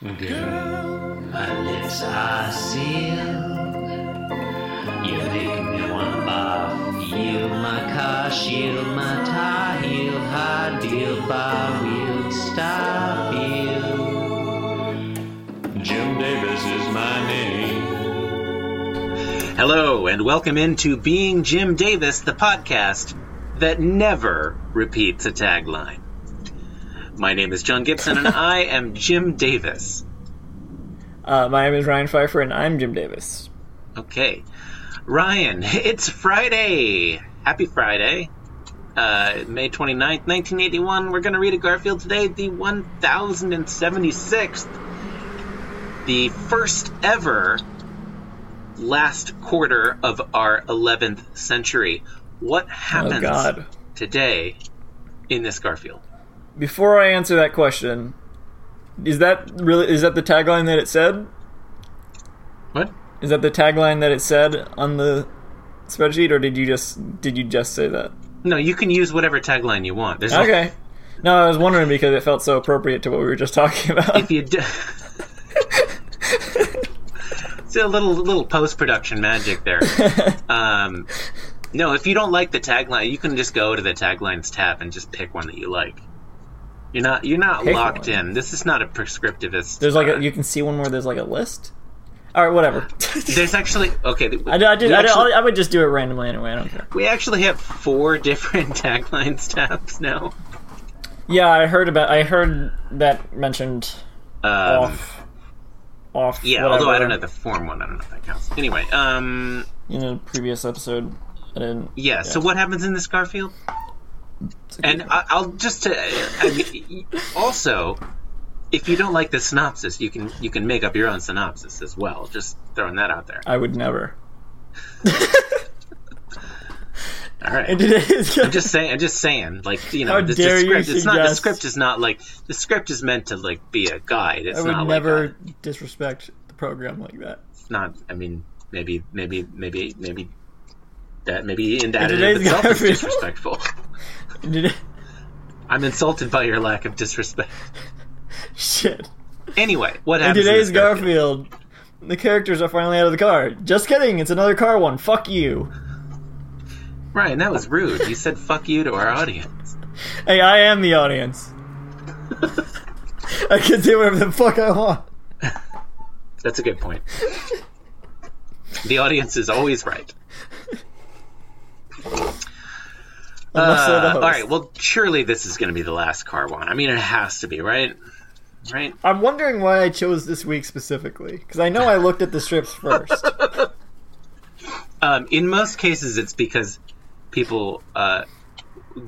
Girl, my lips are sealed. You make me wanna barf. Yield my car, shield my tie, heel, high deal, bar wheel, stop you. Jim Davis is my name. Hello, and welcome into Being Jim Davis, the podcast that never repeats a tagline. My name is John Gibson, and I am Jim Davis. Uh, my name is Ryan Pfeiffer, and I'm Jim Davis. Okay. Ryan, it's Friday! Happy Friday. Uh, May 29th, 1981. We're going to read a Garfield today, the 1076th, the first ever last quarter of our 11th century. What happens Oh God! today in this Garfield? Before I answer that question, is that really is that the tagline that it said? What? Is that the tagline that it said on the spreadsheet, or did you just did you just say that? No, you can use whatever tagline you want. There's Okay. No, I was wondering because it felt so appropriate to what we were just talking about. if you do. it's a little little post production magic there. Um, no, if you don't like the tagline, you can just go to the taglines tab and just pick one that you like. You're not you're not Pick locked one. in. This is not a prescriptivist. There's like a, you can see one where there's like a list. All right, whatever. there's actually okay. I, I, did, I, actually, I would just do it randomly anyway. I don't care. we actually have four different taglines tabs now. Yeah, I heard about. I heard that mentioned Um, off. Off. yeah, whatever, although I don't know the form one. I don't know if that counts. Anyway, um, In a previous episode, I didn't. yeah. So what happens in this Garfield? And I, I'll just uh, I mean, also, if you don't like the synopsis, you can you can make up your own synopsis as well. Just throwing that out there. I would never. All right. And it is. I'm just saying. I'm just saying. Like you know, How the, the script. It's not. The script is not like the script is meant to like be a guide. It's I would not never like a, disrespect the program like that. it's not. I mean, maybe maybe maybe maybe that maybe in that In in and of today's itself is disrespectful. I'm insulted by your lack of disrespect. Shit. Anyway, what happens in today's? Garfield, the characters are finally out of the car. Just kidding. It's another car one. Fuck you. Ryan, that was rude. You said "fuck you" to our audience. Hey, I am the audience. I can say whatever the fuck I want. That's a good point. The audience is always right. Unless they're the Uh, host. all right. Well, surely this is going to be the last car one. I mean, it has to be, right? Right. I'm wondering why I chose this week specifically because I know I looked at the strips first. Um, in most cases, it's because people uh,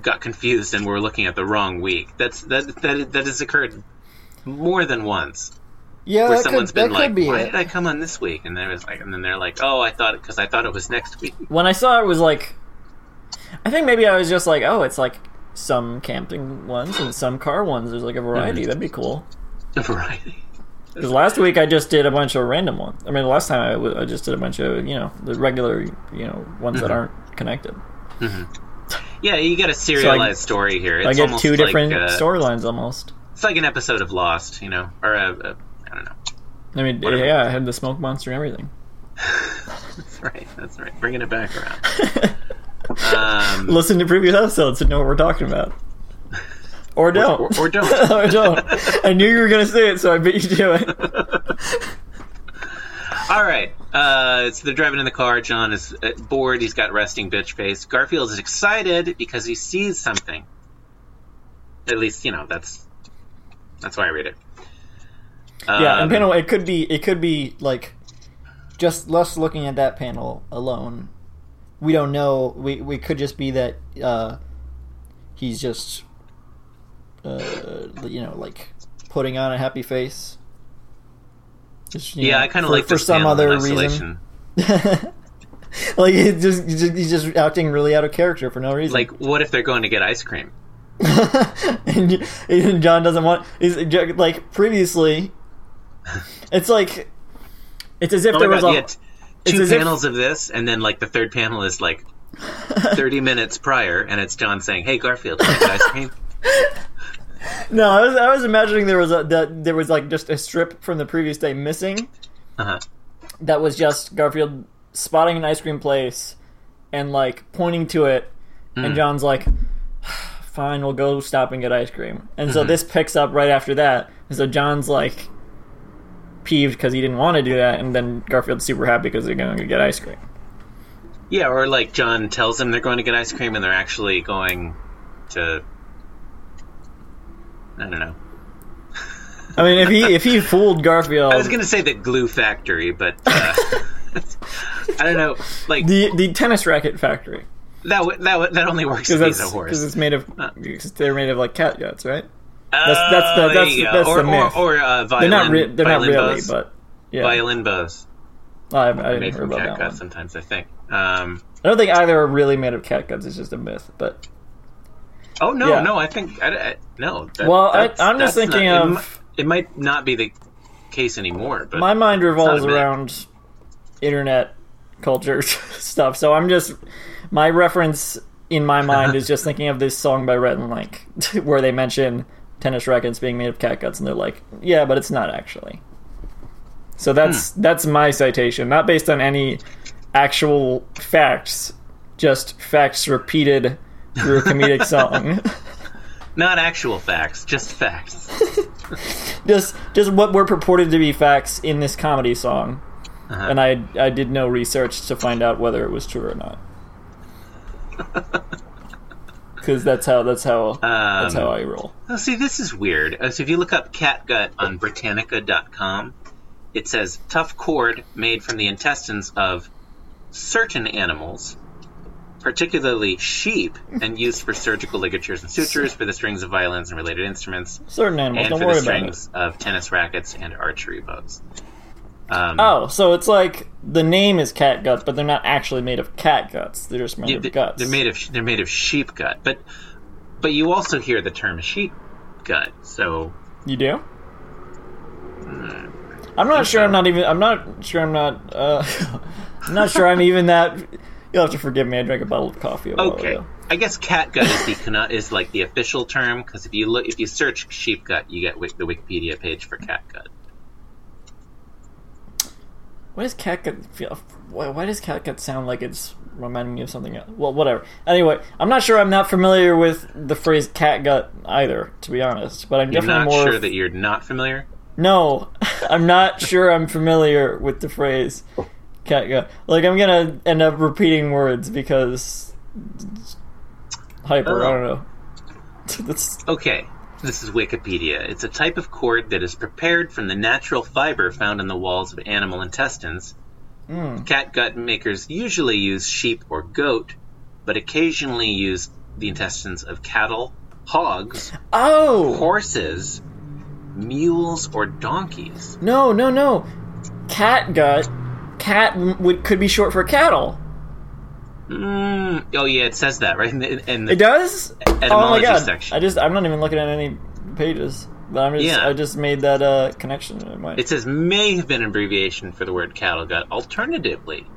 got confused and were looking at the wrong week. That's that that that has occurred more than once. Yeah, Where that someone's could, been that like, be "Why it. did I come on this week?" And there was like, and then they're like, "Oh, I thought because I thought it was next week." when I saw it was like I think maybe I was just like, oh, it's like some camping ones and some car ones. There's like a variety. That'd be cool. A variety. Because last week I just did a bunch of random ones. I mean, the last time I, w- I just did a bunch of you know the regular you know ones that Mhm. aren't connected. Yeah, you get a serialized story here. It's I get two like, different uh, storylines almost. It's like an episode of Lost, you know, or a, a I don't know. I mean, Whatever. yeah, I had the smoke monster and everything. That's right. That's right. Bringing it back around. Um, Listen to previous episodes to know what we're talking about. Or don't. or- or don't. or don't. I knew you were going to say it, so I bet you do it. all right. Uh, so they're driving in the car. John is uh, bored. He's got resting bitch face. Garfield is excited because he sees something. At least, you know, that's that's why I read it. yeah, Um, and panel it could be it could be like just us looking at that panel alone. We don't know. We we could just be that uh, he's just uh, you know like putting on a happy face. Just, Yeah, know, I kind of like for some other reason. like he's just he's just- acting really out of character for no reason. Like, what if they're going to get ice cream? and, and John doesn't want. He's like previously. It's like it's as if Oh there my was god, a. had it's two as if- panels of this, and then like the third panel is like 30 minutes prior, and it's John saying, "Hey Garfield, get ice cream?" No, I was I was imagining there was a that there was like just a strip from the previous day missing. Uh-huh. That was just Garfield spotting an ice cream place and like pointing to it, Mm. and John's like, "Fine, we'll go stop and get ice cream." And Mm-hmm. so this picks up right after that, and so John's like peeved because he didn't want to do that, and then Garfield's super happy because they're going to get ice cream. Yeah, or like John tells them they're going to get ice cream and they're actually going to. I don't know. I mean, if he if he fooled Garfield, I was going to say the glue factory, but uh, I don't know. Like the the tennis racket factory that w- that w- that only works if because he's a horse. because it's made of Uh. because they're made of like cat guts, right? That's that's the- that's- that's or, the myth. or uh, They're violin. not re- they're not really, bows. but yeah, violin bows Oh, I, I didn't made hear from about cat that one. sometimes. I think. Um, I don't think either are really made of cat guts. It's just a myth, but oh no, Yeah. no, I think I, I, no. That, Well, I, I'm just thinking not- of- It, it might not be the case anymore, but my mind revolves around internet culture stuff. So I'm just my reference in my mind is just thinking of this song by Rhett and Link where they mention tennis rackets being made of cat guts, and they're like, "Yeah, but it's not actually." So that's Hmm. that's my citation, not based on any actual facts, just facts repeated through a comedic song. not actual facts, just facts. just just what were purported to be facts in this comedy song, Uh-huh. and I I did no research to find out whether it was true or not. Because that's how that's how that's Um, how I roll. Oh, see, this is weird. Uh, So if you look up catgut on Britannica.com, it says tough cord made from the intestines of certain animals, particularly sheep, and used for surgical ligatures and sutures, for the strings of violins and related instruments, Certain animals, and don't for worry the strings of tennis rackets and archery bows. Um, Oh, so it's like the name is cat gut, but they're not actually made of cat guts. They're just made yeah, of they- guts. they're made of they're made of sheep gut, but but you also hear the term sheep gut. So You do? I'm not sure. I'm not even. I'm not sure. I'm not. Uh, I'm not sure. I'm even that. You'll have to forgive me. I drank a bottle of coffee Okay. I guess catgut is the is like the official term because if you look if you search sheep gut, you get the Wikipedia page for catgut. Why does catgut feel? Why, why does catgut sound like it's reminding me of something else? Well, whatever. Anyway, I'm not sure. I'm not familiar with the phrase catgut either, to be honest. But I'm You're definitely not more. sure that you're not familiar. No, I'm not sure. I'm familiar with the phrase catgut. Like I'm gonna end up repeating words because hyper. I oh. don't know. That's Okay, this is Wikipedia. It's a type of cord that is prepared from the natural fiber found in the walls of animal intestines. mm, Catgut makers usually use sheep or goat, but occasionally use the intestines of cattle, hogs, oh horses, mules, or donkeys. no no no, catgut. Cat would could be short for cattle. Mm, oh yeah, it says that right in the, in the It does. oh my etymology god! section. I just I'm not even looking at any pages, but I'm just Yeah. I just made that uh, connection in my. It says may have been an abbreviation for the word cattle gut. Alternatively,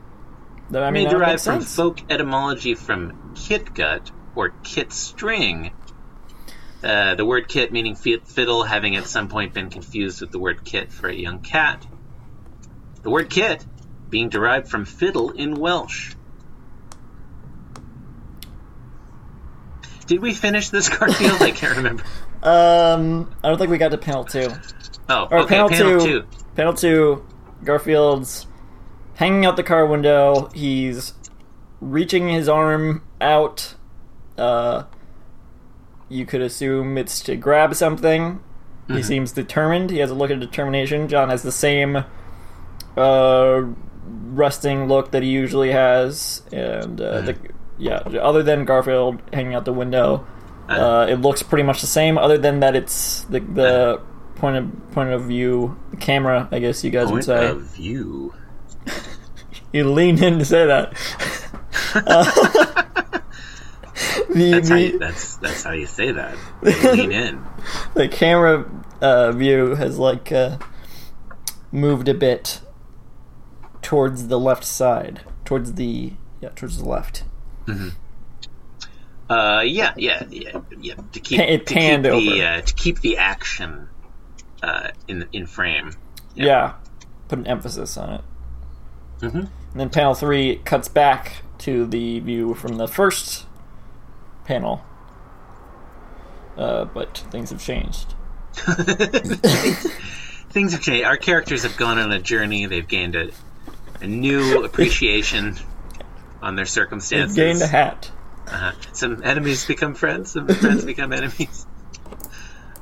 I may mean, that derive from sense. folk etymology from kit gut or kit string. Uh, the word kit meaning fi- fiddle having at some point been confused with the word kit for a young cat. The word kit being derived from fiddle in Welsh. Did we finish this Garfield? I can't remember. Um, I don't think we got to panel two. Oh, Or okay, panel, panel two, two. Panel two. Garfield's hanging out the car window. He's reaching his arm out. Uh, you could assume it's to grab something. He Mm-hmm. seems determined. He has a look of determination. John has the same uh, resting look that he usually has, and uh, the, yeah. Other than Garfield hanging out the window, uh, it looks pretty much the same. Other than that, it's the the point of point of view, the camera. I guess you guys would say. Point of view. You leaned in to say that. Uh, the, That's how you, that's that's how you say that. You lean in. the camera uh, view has like uh, moved a bit towards the left side, towards the yeah, towards the left. Uh, yeah, yeah, yeah, yeah. To keep it to panned keep the over. uh, to keep the action uh, in in frame. Yeah. Put an emphasis on it. hmm And then panel three cuts back to the view from the first panel. Uh, but things have changed. Things have changed. Our characters have gone on a journey. They've gained a, a new appreciation on their circumstances. gained a hat. Uh-huh. Some enemies become friends. Some friends become enemies.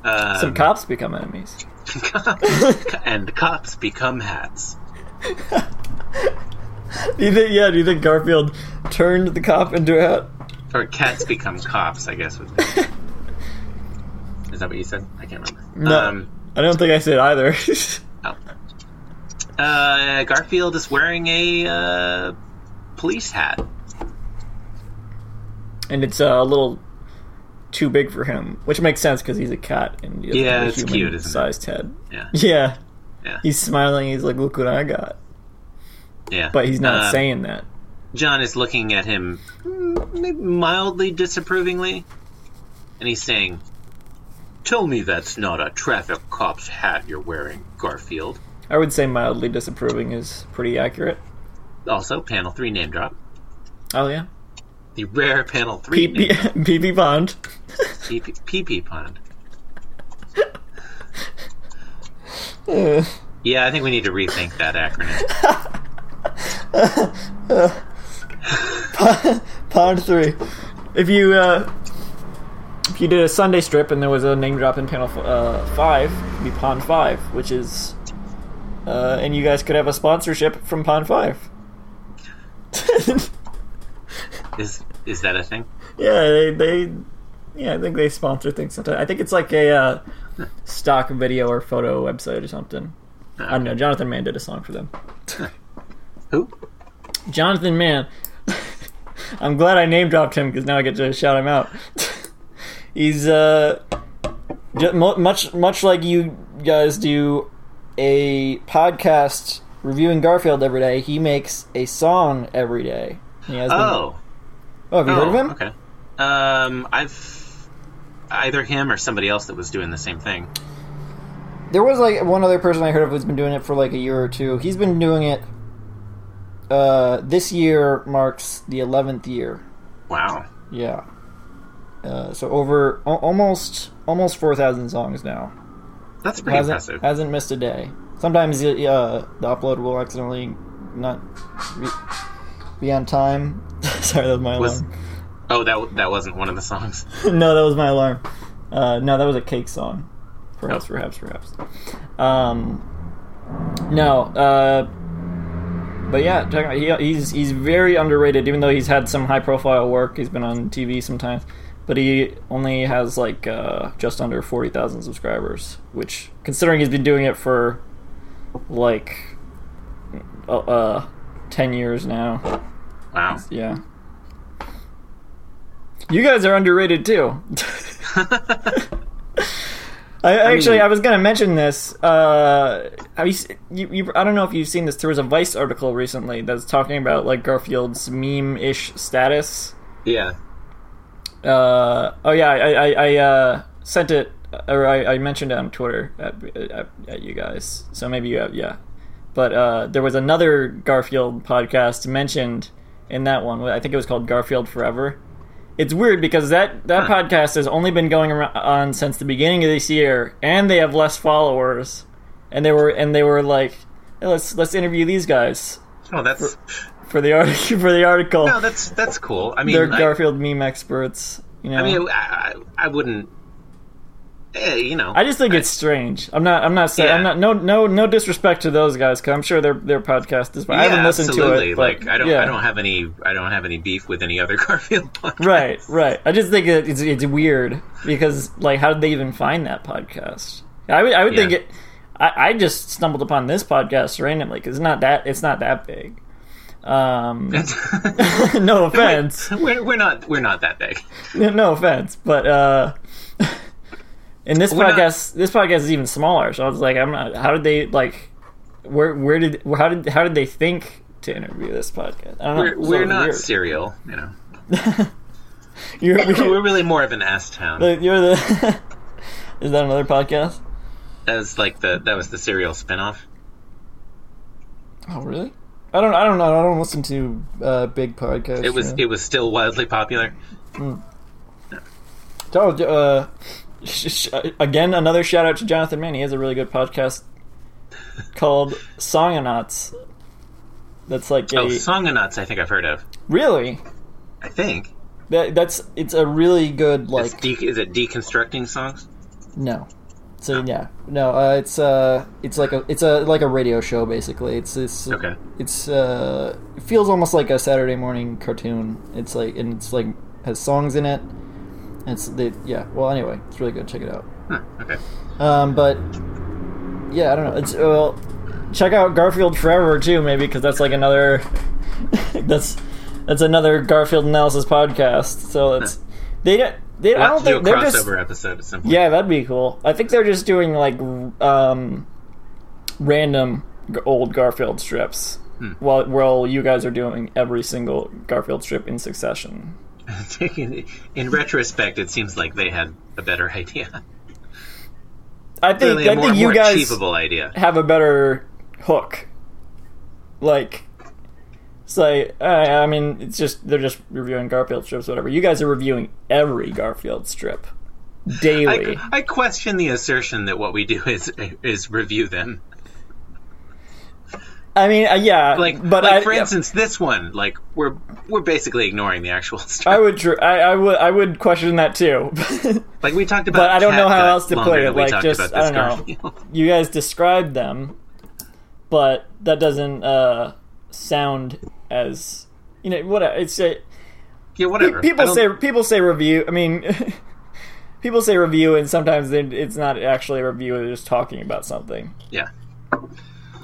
Um, Some cops become enemies. and cops become hats. Do you think, yeah, do you think Garfield turned the cop into a hat? Or cats become cops, I guess. Would be. Is that what you said? I can't remember. No. Um, I don't think I said either. oh. Uh, Garfield is wearing a uh, police hat. and it's uh, a little too big for him, which makes sense because he's a cat and he Yeah, a it's cute, isn't it? sized head. Yeah, Yeah, yeah, he's smiling. He's like, "Look what I got," yeah. but he's not Uh, saying that. John is looking at him mm, mildly disapprovingly, and he's saying, "Tell me that's not a traffic cop's hat you're wearing, Garfield." I would say mildly disapproving is pretty accurate. Also, panel three name drop. Oh yeah, The rare panel three pee name drop. pee pee pond. PP PP pond. Yeah, I think we need to rethink that acronym. pond three. If you uh, if you did a Sunday strip and there was a name drop in panel f- uh, five, it'd be Pond Five, which is, uh, and you guys could have a sponsorship from Pond Five. Is is that a thing? Yeah, they, they yeah, I think they sponsor things sometimes. I think it's like a uh, stock video or photo website or something. I don't know. Jonathan Mann did a song for them. Who? Jonathan Mann. I'm glad I name dropped him because now I get to shout him out. He's uh, much much like you guys do a podcast reviewing Garfield every day. He makes a song every day. He has been- Oh, oh, have you heard of Oh, him? Okay. Um, I've either him or somebody else that was doing the same thing. There was like one other person I heard of who's been doing it for like a year or two. He's been doing it. Uh, this year marks the eleventh year. Wow. Yeah. Uh, so over al- almost almost four thousand songs now. That's pretty hasn't impressive. hasn't missed a day. Sometimes uh, the upload will accidentally not be, be on time. Sorry, that was my Was- alarm. Oh, that that wasn't one of the songs. no, that was my alarm. Uh, no, that was a cake song. Perhaps, Oh. perhaps, perhaps. Um, no, uh, but yeah, he, he's he's very underrated. Even though he's had some high profile work, he's been on TV sometimes, but he only has like uh, just under forty thousand subscribers. Which, considering he's been doing it for like uh, uh ten years now, Wow. yeah. You guys are underrated too. I, actually, mean- I was gonna mention this. Uh, have you, you, you? I don't know if you've seen this. There was a Vice article recently that's talking about like Garfield's meme-ish status. yeah. Uh, oh yeah, I, I, I uh, sent it, or I, I mentioned it on Twitter at, at, at you guys. So maybe you have, yeah. But uh, there was another Garfield podcast mentioned in that one. I think it was called Garfield Forever. It's weird because that that Huh. podcast has only been going on since the beginning of this year, and they have less followers. And they were and they were like, "Hey, let's let's interview these guys Oh, that's for the article for the article. no, that's that's cool. I mean, They're I, Garfield meme experts. You know, I mean, I, I, I wouldn't. Eh, you know, I just think it's strange. I'm not. I'm not saying. Yeah. I'm not. No. No. No disrespect to those guys, because I'm sure their their podcast is. But I haven't listened absolutely. to it. But like, I don't, yeah. I don't have any, I don't have any beef with any other Garfield podcast. Right. Right. I just think it's it's weird because like, how did they even find that podcast? I would. I would Yeah. think it. I, I just stumbled upon this podcast randomly because it's not that. It's not that big. Um, no offense. we're, we're not, we're not that big. no offense, but uh, in this We're not- podcast, this podcast is even smaller. So I was like, I'm not. How did they like? Where where did how did how did they think to interview this podcast? I don't. We're, It's we're not weird. serial, you know. You're, We're really more of an S town. you're the. Is that another podcast? That was like the that was the serial spinoff. Oh, really? I don't. I don't know. I don't listen to uh, big podcasts. It was yeah. it was still wildly popular. Oh, uh, sh- sh- again, another shout out to Jonathan Mann. He has a really good podcast called Songonauts. That's like a Oh, Songonauts, I think I've heard of. really I think that that's it's a really good like de- is it deconstructing songs? no. So yeah, no, uh, it's uh, it's like a it's a like a radio show basically. It's it's Okay. it's uh, it feels almost like a Saturday morning cartoon. It's like and it's like has songs in it. It's they yeah. Well, anyway, it's really good. Check it out. Okay. Um, but yeah, I don't know. It's well, check out Garfield Forever too, maybe because that's like another that's that's another Garfield analysis podcast. So it's they don't they We'll I don't to do a think they're crossover just episode at some point. yeah that'd be cool. I think they're just doing like um random g- old Garfield strips. Hmm. While, while you guys are doing every single Garfield strip in succession. In, in retrospect, it seems like they had a better idea. I think Clearly, I more, think you guys achievable idea. have a better hook. Like, say, uh, I mean, it's just they're just reviewing Garfield strips, whatever. You guys are reviewing every Garfield strip daily. I, I question the assertion that what we do is is review them. I, mean, uh, yeah, Like, but like I, for instance, this one, like we're we're basically ignoring the actual stuff. I would, I, I would, I would question that too. like we talked about, but I don't know how else to put it, like, just- I don't know. You guys described them, but that doesn't uh, sound as you know what it's a. yeah, whatever. People say people say review. I mean, people say review, and sometimes they, it's not actually a review. They're just talking about something. yeah.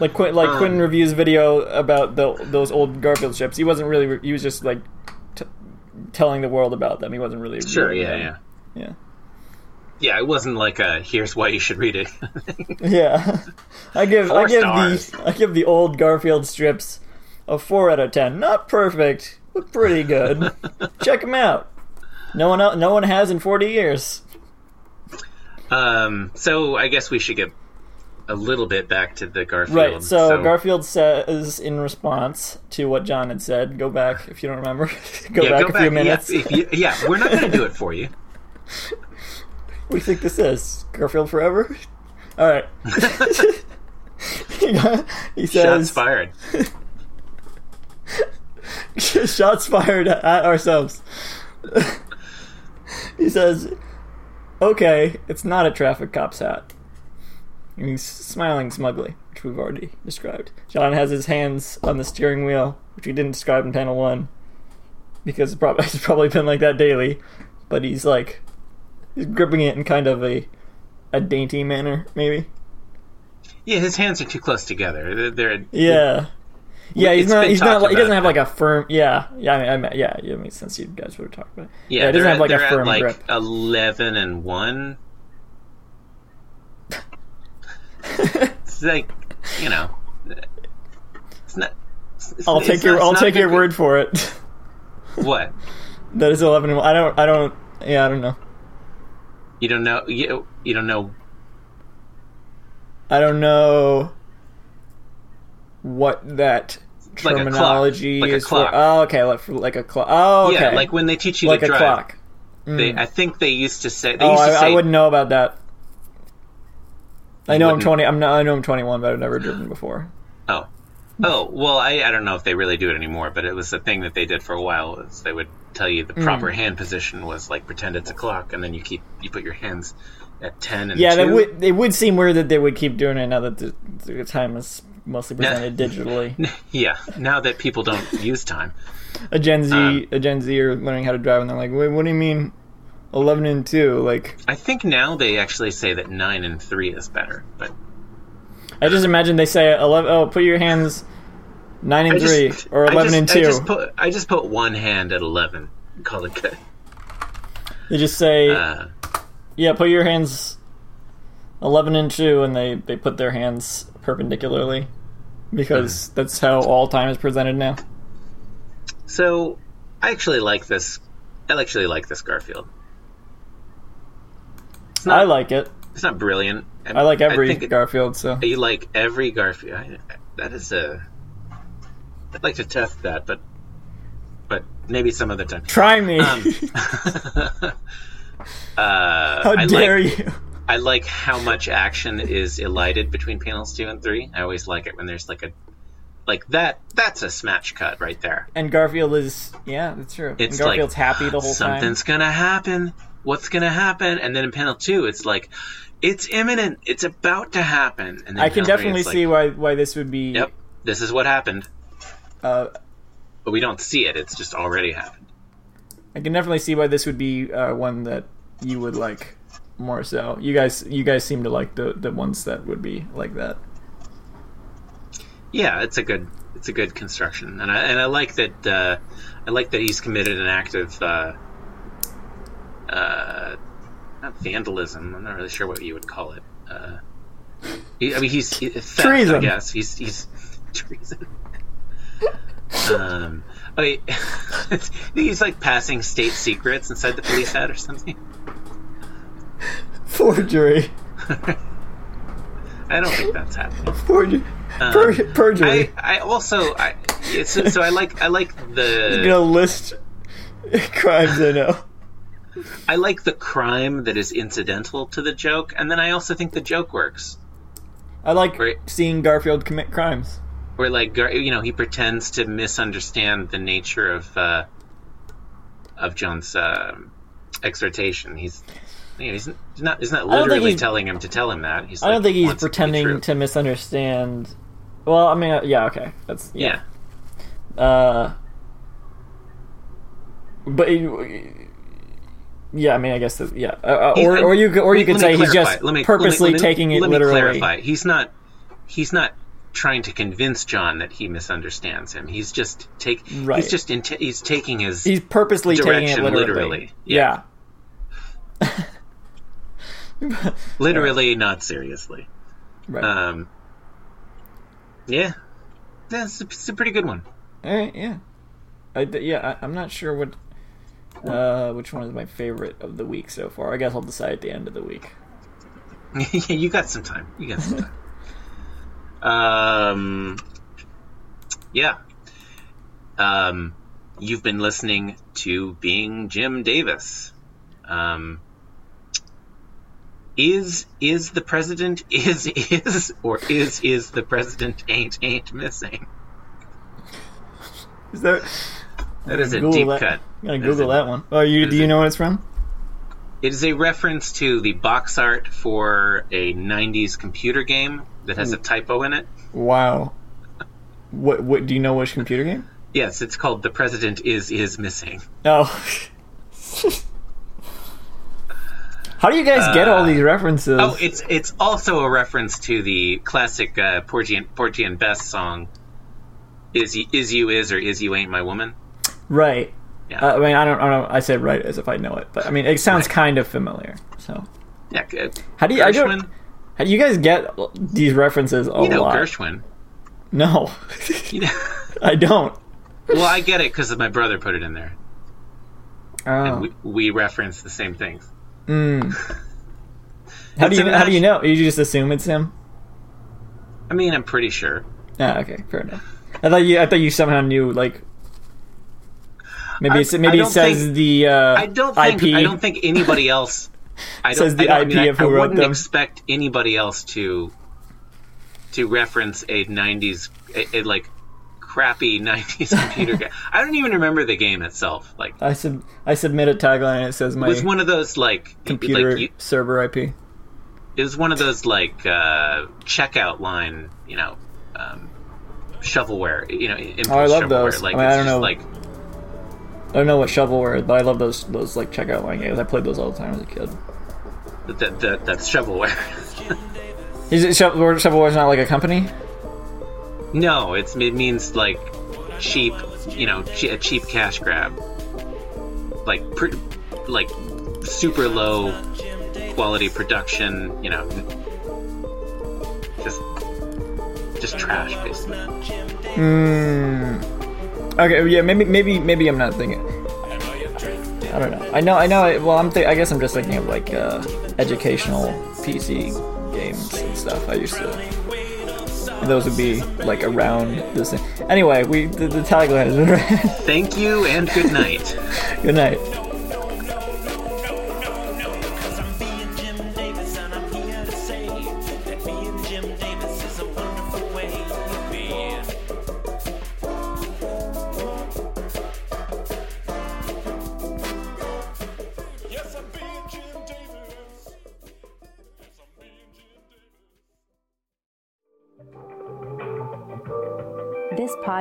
Like Quinn, like Um, Quinton reviews video about the, those old Garfield strips. He wasn't really. Re- he was just like t- telling the world about them. He wasn't really. Sure, yeah, them. yeah. yeah, Yeah, it wasn't like a here's why you should read it. yeah. I give I give stars. the I give the old Garfield strips a four out of ten. Not perfect, but pretty good. Check them out. No one el- no one has in forty years. um, so I guess we should get a little bit back to the Garfield. Right. So, Garfield says in response to what John had said, go back if you don't remember. go yeah, back go a back. few minutes. Yeah, if you- yeah, we're not going to do it for you. we think this is? Garfield forever? All right. he says. Shots fired. shots fired at ourselves. he says, "Okay, it's not a traffic cop's hat." And he's smiling smugly, which we've already described. John has his hands on the steering wheel, which we didn't describe in panel one, because it's probably, it's probably been like that daily. But he's like, he's gripping it in kind of a a dainty manner, maybe. Yeah, his hands are too close together. They're, they're Yeah. Yeah, he's not. He's not. Like, he doesn't have like a firm. Yeah, yeah. I mean, I mean, yeah. It makes sense. You guys would have talked about. It. yeah, Yeah, it doesn't have, like, a firm at like grip. eleven and one. It's like you know, it's not. it's- I'll take your. not- I'll take your good- word for it. What that is 11-1 I don't. I don't. Yeah, I don't know. you don't know? You, you don't know I don't know what that Like a clock. terminology Like a is clock. for. Oh, okay. Like for like a clock. Oh, okay. Yeah, like when they teach you like to a drive. clock. They, Mm. I think they used to say. They Oh, used to I, say, I wouldn't know about that. I know I'm twenty. I'm not. I know I'm 21, but I've never driven before. Oh, oh. Well, I, I don't know if they really do it anymore, but it was a thing that they did for a while. Was they would tell you the Hmm. proper hand position was like pretend it's a clock, and then you keep you put your hands at ten and Yeah, that would it would seem weird that they would keep doing it now that the, the time is mostly presented digitally. yeah. Now that people don't use time, A Gen Z, Um, a Gen Z are learning how to drive, and they're like, "Wait, what do you mean, eleven and two? Like, I think now they actually say that nine and three is better. But I just imagine they say eleven. Oh, put your hands nine and just, three, or eleven just- and two. I just put I just put one hand at eleven. Call it good. they just say, Uh, "Yeah, put your hands eleven and 2 and they they put their hands perpendicularly because that's how all time is presented now. So, I actually like this I actually like this Garfield. It's I like it. it's not brilliant. I like every it- Garfield. So you like every Garfield. I, that is a. I'd like to test that, but but maybe some other time. try me. Um, uh, How I dare like, you? I like how much action is elided between panels two and three. I always like it when there's like a like that. That's a smash cut right there. And Garfield is yeah, that's true. It's and Garfield's like happy the whole time. something's gonna happen. What's gonna happen? And then in panel two, it's like it's imminent. It's about to happen. And then I can three, definitely see like, why why this would be. Yep, this is what happened, Uh, but we don't see it. It's just already happened. I can definitely see why this would be uh, one that you would like more so. You guys, you guys seem to like the the ones that would be like that. Yeah, it's a good it's a good construction, and I and I like that uh, I like that he's committed an act of uh, uh, not vandalism. I'm not really sure what you would call it. Uh, he, I mean, he's he, theft, I guess he's he's treason. um, he, he's like passing state secrets inside the police hat or something. Forgery, I don't think that's happening. forgery, Um, per- perjury. I, I also I it's, so I like I like the I'm gonna list crimes I know. I like the crime that is incidental to the joke, and then I also think the joke works. I like Right. seeing Garfield commit crimes. Where like Gar- you know he pretends to misunderstand the nature of uh, of John's um exhortation. He's you know, he's not he's not literally telling him to tell him that. He's I don't like, think he's pretending to misunderstand. Well, I mean, uh, yeah, okay, that's Yeah. Uh, but it- yeah, I mean, I guess that, yeah, uh, uh, or or you could, or you could say he's just Let me- purposely let me- let me- taking it let me literally. clarify. He's not. He's not trying to convince John that he misunderstands him. He's just take. Right. He's just. Int- he's taking his. He's purposely taking it literally. literally. Yeah. literally, not seriously. right. Um. Yeah. that's a, it's a pretty good one. Right, yeah. I, yeah, I, I'm not sure what uh, which one is my favorite of the week so far. I guess I'll decide at the end of the week. you got some time. You got some time. um. Yeah. Um. You've been listening to Being Jim Davis. Um. Is is the president is is or is is the president ain't ain't missing? Is that? That is a Google deep that. cut. I'm gonna That Google a- that one. Oh, you do you a- know what it's from? It is a reference to the box art for a '90s computer game that has a typo in it. Wow. What? What? Do you know which computer game? Yes, it's called "The President Is Is Missing." Oh. How do you guys get all these references? Oh, it's it's also a reference to the classic uh, Porgy and, Porgy and Bess song. Is y- is you is or is you ain't my woman? Right. Yeah, Uh, I mean, I don't, I don't. I say right as if I know it, but I mean, it sounds Right. kind of familiar. So, yeah. Good. how do you? I don't. How do you guys get these references a You know lot? Gershwin. No, You know, I don't. well, I get it because my brother put it in there. Oh. We, we reference the same things. Mm. How do you? How do you know? You just assume it's him? I mean, I'm pretty sure. Ah, okay, fair enough. I thought you. I thought you somehow knew. Like, maybe it's, maybe it says think- the uh, I don't think IP. I don't think anybody else. I don't, Says the I mean, IP I- of who I wrote wouldn't them. expect anybody else to to reference a '90s, a, a, like crappy '90s computer game. I don't even remember the game itself. Like, I sub I submit a tagline and it says my was one of those like computer Like, you, server IP. it was one of those like uh, checkout line, you know, um, shovelware. You know, Oh, I love shovelware. those. Like, I mean, I don't know. like I don't know what shovelware but I love those those like checkout line games. I played those all the time as a kid. that, that that's shovelware. Is it shovelware? Shovelware is not like a company. No, it's it means like cheap, you know, che- a cheap cash grab, like pr- like super low quality production, you know, just just trash basically. Hmm. Okay, yeah, maybe maybe maybe I'm not thinking. I don't know. I know. I know. it- Well, I'm. Th- I guess I'm just thinking of like uh, educational PC games and stuff. I used to. Those would be like around this. Anyway, we the, the tagline has been read. Thank you and good night. Good night.